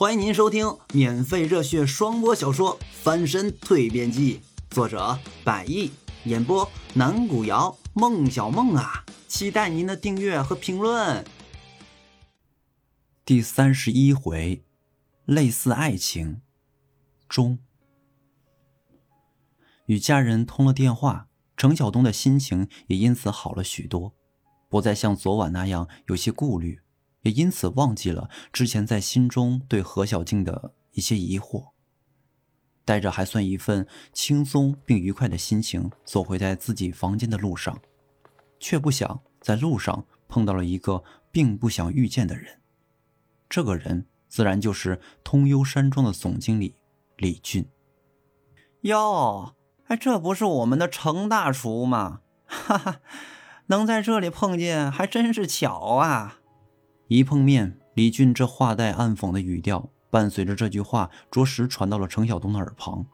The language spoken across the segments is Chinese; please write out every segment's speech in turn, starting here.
欢迎您收听免费热血双播小说《翻身蜕变记》，作者百亿，演播南古瑶、孟小梦啊，期待您的订阅和评论。第三十一回，类似爱情中，与家人通了电话，程晓东的心情也因此好了许多，不再像昨晚那样有些顾虑。也因此忘记了之前在心中对何小静的一些疑惑，带着还算一份轻松并愉快的心情走回在自己房间的路上，却不想在路上碰到了一个并不想遇见的人。这个人自然就是通幽山庄的总经理李俊。哟，哎，这不是我们的程大厨吗？哈哈，能在这里碰见还真是巧啊！一碰面，李俊这话带暗讽的语调，伴随着这句话，着实传到了程晓东的耳旁。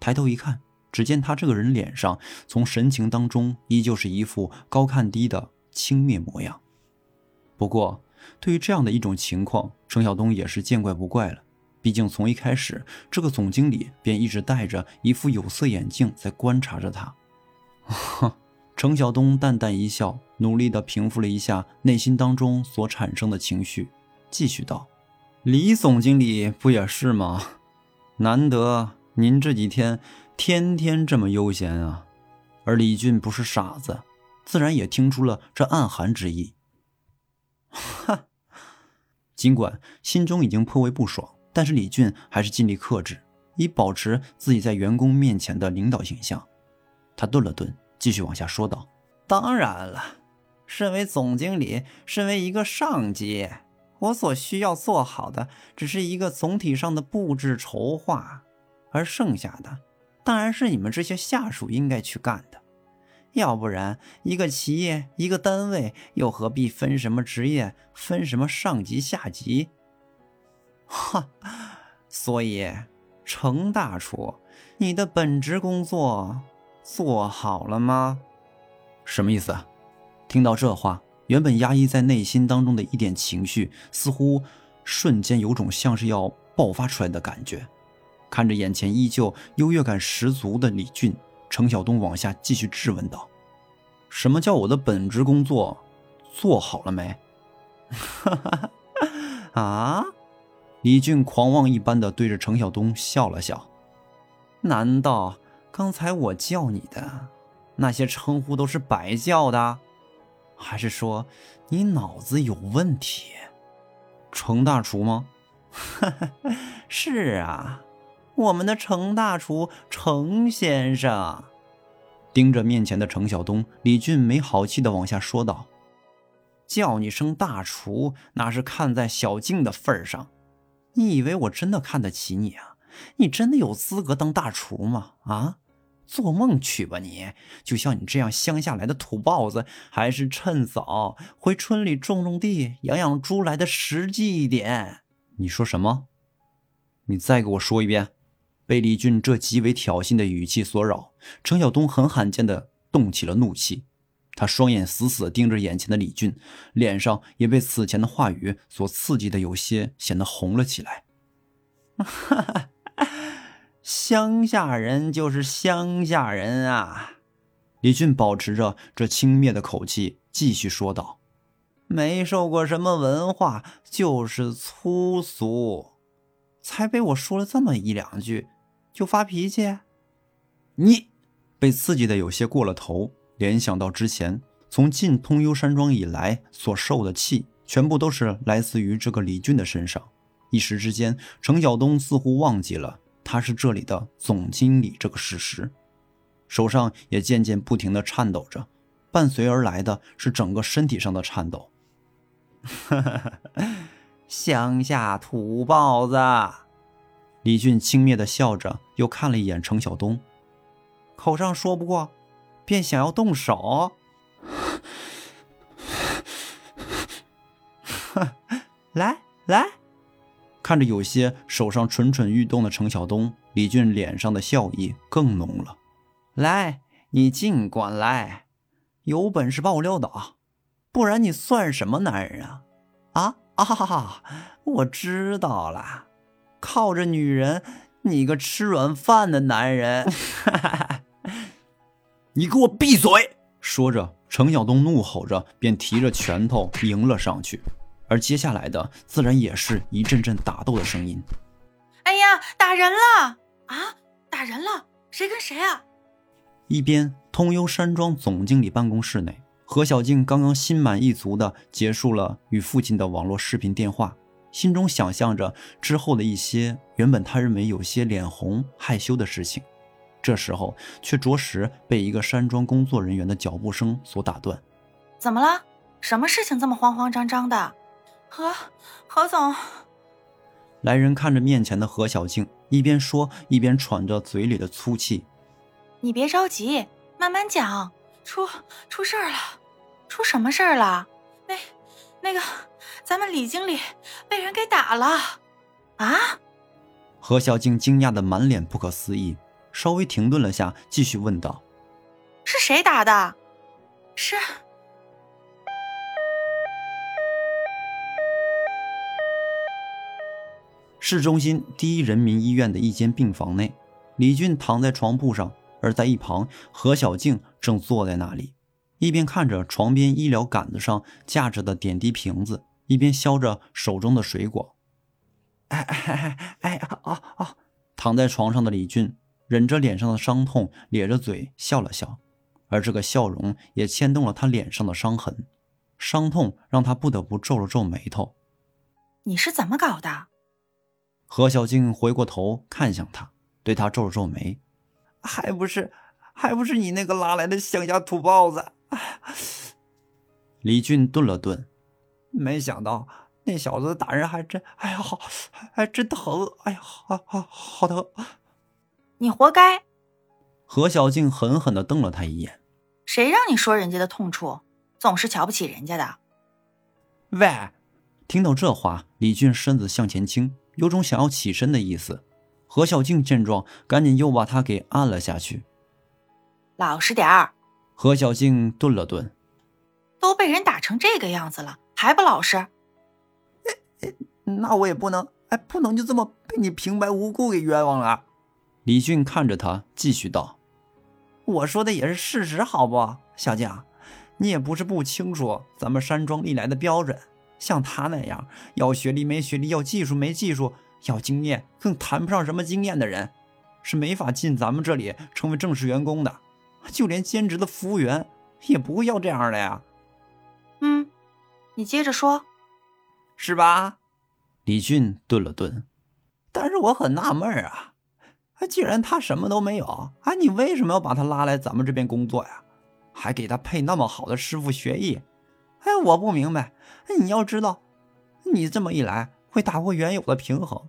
抬头一看，只见他这个人脸上，从神情当中，依旧是一副高看低的轻蔑模样。不过，对于这样的一种情况，程晓东也是见怪不怪了。毕竟从一开始，这个总经理便一直戴着一副有色眼镜在观察着他。程晓东淡淡一笑，努力地平复了一下内心当中所产生的情绪，继续道：“李总经理不也是吗？难得您这几天天天这么悠闲啊。”而李俊不是傻子，自然也听出了这暗含之意。哈，尽管心中已经颇为不爽，但是李俊还是尽力克制，以保持自己在员工面前的领导形象。他顿了顿。继续往下说道：“当然了，身为总经理，身为一个上级，我所需要做好的只是一个总体上的布置筹划，而剩下的当然是你们这些下属应该去干的。要不然，一个企业、一个单位又何必分什么职业、分什么上级下级？哈，所以，程大厨，你的本职工作。”做好了吗？什么意思？啊听到这话，原本压抑在内心当中的一点情绪，似乎瞬间有种像是要爆发出来的感觉。看着眼前依旧优越感十足的李俊，程晓东往下继续质问道：“什么叫我的本职工作做好了没？”哈哈哈，啊！李俊狂妄一般的对着程晓东笑了笑，难道？刚才我叫你的那些称呼都是白叫的，还是说你脑子有问题？程大厨吗？是啊，我们的程大厨，程先生。盯着面前的程晓东，李俊没好气的往下说道：“叫你声大厨，那是看在小静的份上。你以为我真的看得起你啊？你真的有资格当大厨吗？啊？”做梦去吧你！就像你这样乡下来的土包子，还是趁早回村里种种地、养养猪来的实际一点。你说什么？你再给我说一遍！被李俊这极为挑衅的语气所扰，程晓东很罕见的动起了怒气。他双眼死死盯着眼前的李俊，脸上也被此前的话语所刺激的有些显得红了起来。哈哈。乡下人就是乡下人啊！李俊保持着这轻蔑的口气，继续说道：“没受过什么文化，就是粗俗，才被我说了这么一两句，就发脾气。”你被刺激的有些过了头，联想到之前从进通幽山庄以来所受的气，全部都是来自于这个李俊的身上。一时之间，程晓东似乎忘记了。他是这里的总经理这个事实，手上也渐渐不停地颤抖着，伴随而来的是整个身体上的颤抖。乡下土包子，李俊轻蔑地笑着，又看了一眼程晓东，口上说不过，便想要动手。来 来。看着有些手上蠢蠢欲动的程晓东，李俊脸上的笑意更浓了。来，你尽管来，有本事把我撂倒，不然你算什么男人啊？啊啊！哈哈！我知道了，靠着女人，你个吃软饭的男人！你给我闭嘴！说着，程晓东怒吼着，便提着拳头迎了上去。而接下来的，自然也是一阵阵打斗的声音。哎呀，打人了！啊，打人了！谁跟谁啊？一边，通幽山庄总经理办公室内，何小静刚刚心满意足地结束了与父亲的网络视频电话，心中想象着之后的一些原本他认为有些脸红害羞的事情。这时候，却着实被一个山庄工作人员的脚步声所打断。怎么了？什么事情这么慌慌张张的？何何总，来人看着面前的何小静，一边说一边喘着嘴里的粗气。你别着急，慢慢讲。出出事儿了，出什么事儿了？那那个，咱们李经理被人给打了。啊？何小静惊讶的满脸不可思议。稍微停顿了下，继续问道：“是谁打的？是？”市中心第一人民医院的一间病房内，李俊躺在床铺上，而在一旁，何小静正坐在那里，一边看着床边医疗杆子上架着的点滴瓶子，一边削着手中的水果。哎哎哎哎啊啊！躺在床上的李俊。忍着脸上的伤痛，咧着嘴笑了笑，而这个笑容也牵动了他脸上的伤痕。伤痛让他不得不皱了皱眉头。你是怎么搞的？何小静回过头看向他，对他皱了皱眉：“还不是，还不是你那个拉来的乡下土包子。”李俊顿了顿，没想到那小子打人还真……哎呀，好，还真疼！哎呀，好好好疼！你活该！何小静狠狠地瞪了他一眼。谁让你说人家的痛处，总是瞧不起人家的？喂！听到这话，李俊身子向前倾，有种想要起身的意思。何小静见状，赶紧又把他给按了下去。老实点儿！何小静顿了顿，都被人打成这个样子了，还不老实？那我也不能，哎，不能就这么被你平白无故给冤枉了。李俊看着他，继续道：“我说的也是事实，好不，小静？你也不是不清楚咱们山庄历来的标准。像他那样要学历没学历，要技术没技术，要经验更谈不上什么经验的人，是没法进咱们这里成为正式员工的。就连兼职的服务员也不会要这样的呀。”“嗯，你接着说，是吧？”李俊顿了顿，但是我很纳闷啊。哎，既然他什么都没有，啊，你为什么要把他拉来咱们这边工作呀？还给他配那么好的师傅学艺？哎，我不明白。你要知道，你这么一来会打破原有的平衡，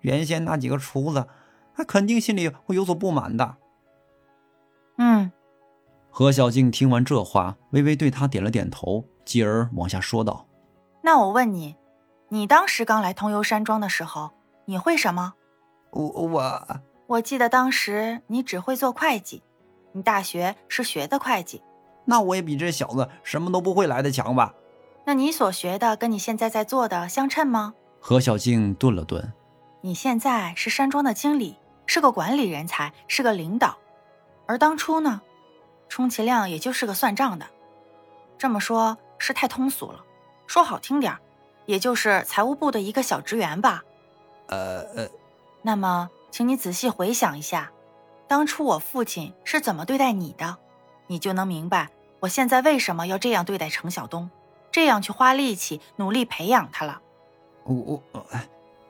原先那几个厨子，他肯定心里会有所不满的。嗯。何小静听完这话，微微对他点了点头，继而往下说道：“那我问你，你当时刚来通幽山庄的时候，你会什么？我我。”我记得当时你只会做会计，你大学是学的会计，那我也比这小子什么都不会来的强吧？那你所学的跟你现在在做的相称吗？何小静顿了顿，你现在是山庄的经理，是个管理人才，是个领导，而当初呢，充其量也就是个算账的，这么说，是太通俗了，说好听点也就是财务部的一个小职员吧？呃呃，那么。请你仔细回想一下，当初我父亲是怎么对待你的，你就能明白我现在为什么要这样对待程晓东，这样去花力气努力培养他了。我我，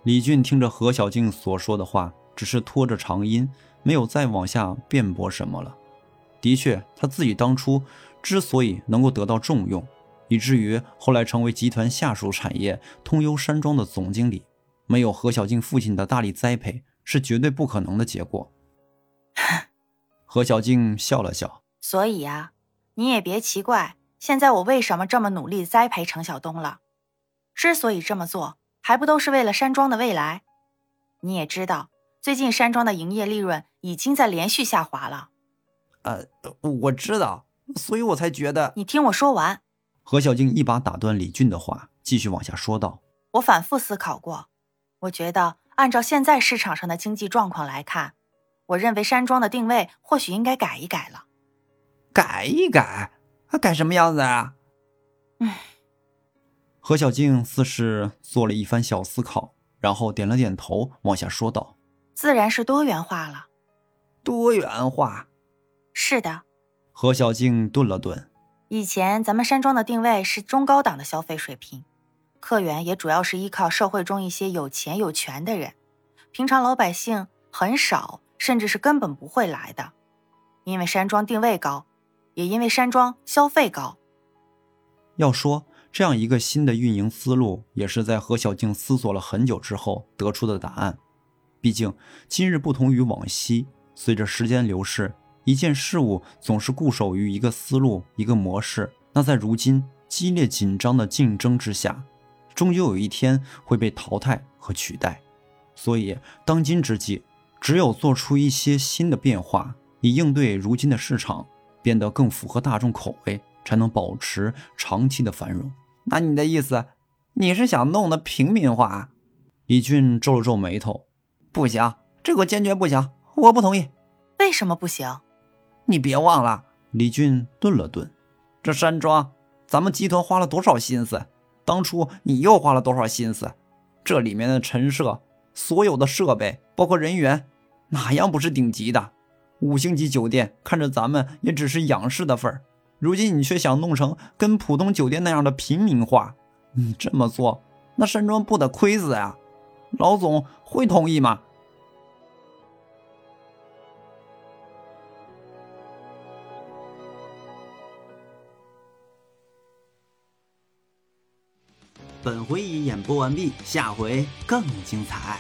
李俊听着何小静所说的话，只是拖着长音，没有再往下辩驳什么了。的确，他自己当初之所以能够得到重用，以至于后来成为集团下属产业通幽山庄的总经理，没有何小静父亲的大力栽培。是绝对不可能的结果。何小静笑了笑，所以啊，你也别奇怪，现在我为什么这么努力栽培程晓东了。之所以这么做，还不都是为了山庄的未来？你也知道，最近山庄的营业利润已经在连续下滑了。呃，我知道，所以我才觉得……你听我说完。何小静一把打断李俊的话，继续往下说道：“我反复思考过，我觉得。”按照现在市场上的经济状况来看，我认为山庄的定位或许应该改一改了。改一改？改什么样子啊？唉。何小静似是做了一番小思考，然后点了点头，往下说道：“自然是多元化了。多元化？是的。”何小静顿了顿。以前咱们山庄的定位是中高档的消费水平，客源也主要是依靠社会中一些有钱有权的人，平常老百姓很少，甚至是根本不会来的。因为山庄定位高，也因为山庄消费高。要说这样一个新的运营思路，也是在何小静思索了很久之后得出的答案。毕竟今日不同于往昔，随着时间流逝。一件事物总是固守于一个思路、一个模式，那在如今激烈紧张的竞争之下，终究有一天会被淘汰和取代。所以，当今之际，只有做出一些新的变化，以应对如今的市场，变得更符合大众口味，才能保持长期的繁荣。那你的意思，你是想弄得平民化？李俊皱了皱眉头，不行，这个坚决不行，我不同意。为什么不行？你别忘了，李俊顿了顿，这山庄，咱们集团花了多少心思？当初你又花了多少心思？这里面的陈设，所有的设备，包括人员，哪样不是顶级的？五星级酒店看着咱们也只是仰视的份儿，如今你却想弄成跟普通酒店那样的平民化，你这么做，那山庄不得亏死呀？老总会同意吗？本回已演播完毕，下回更精彩。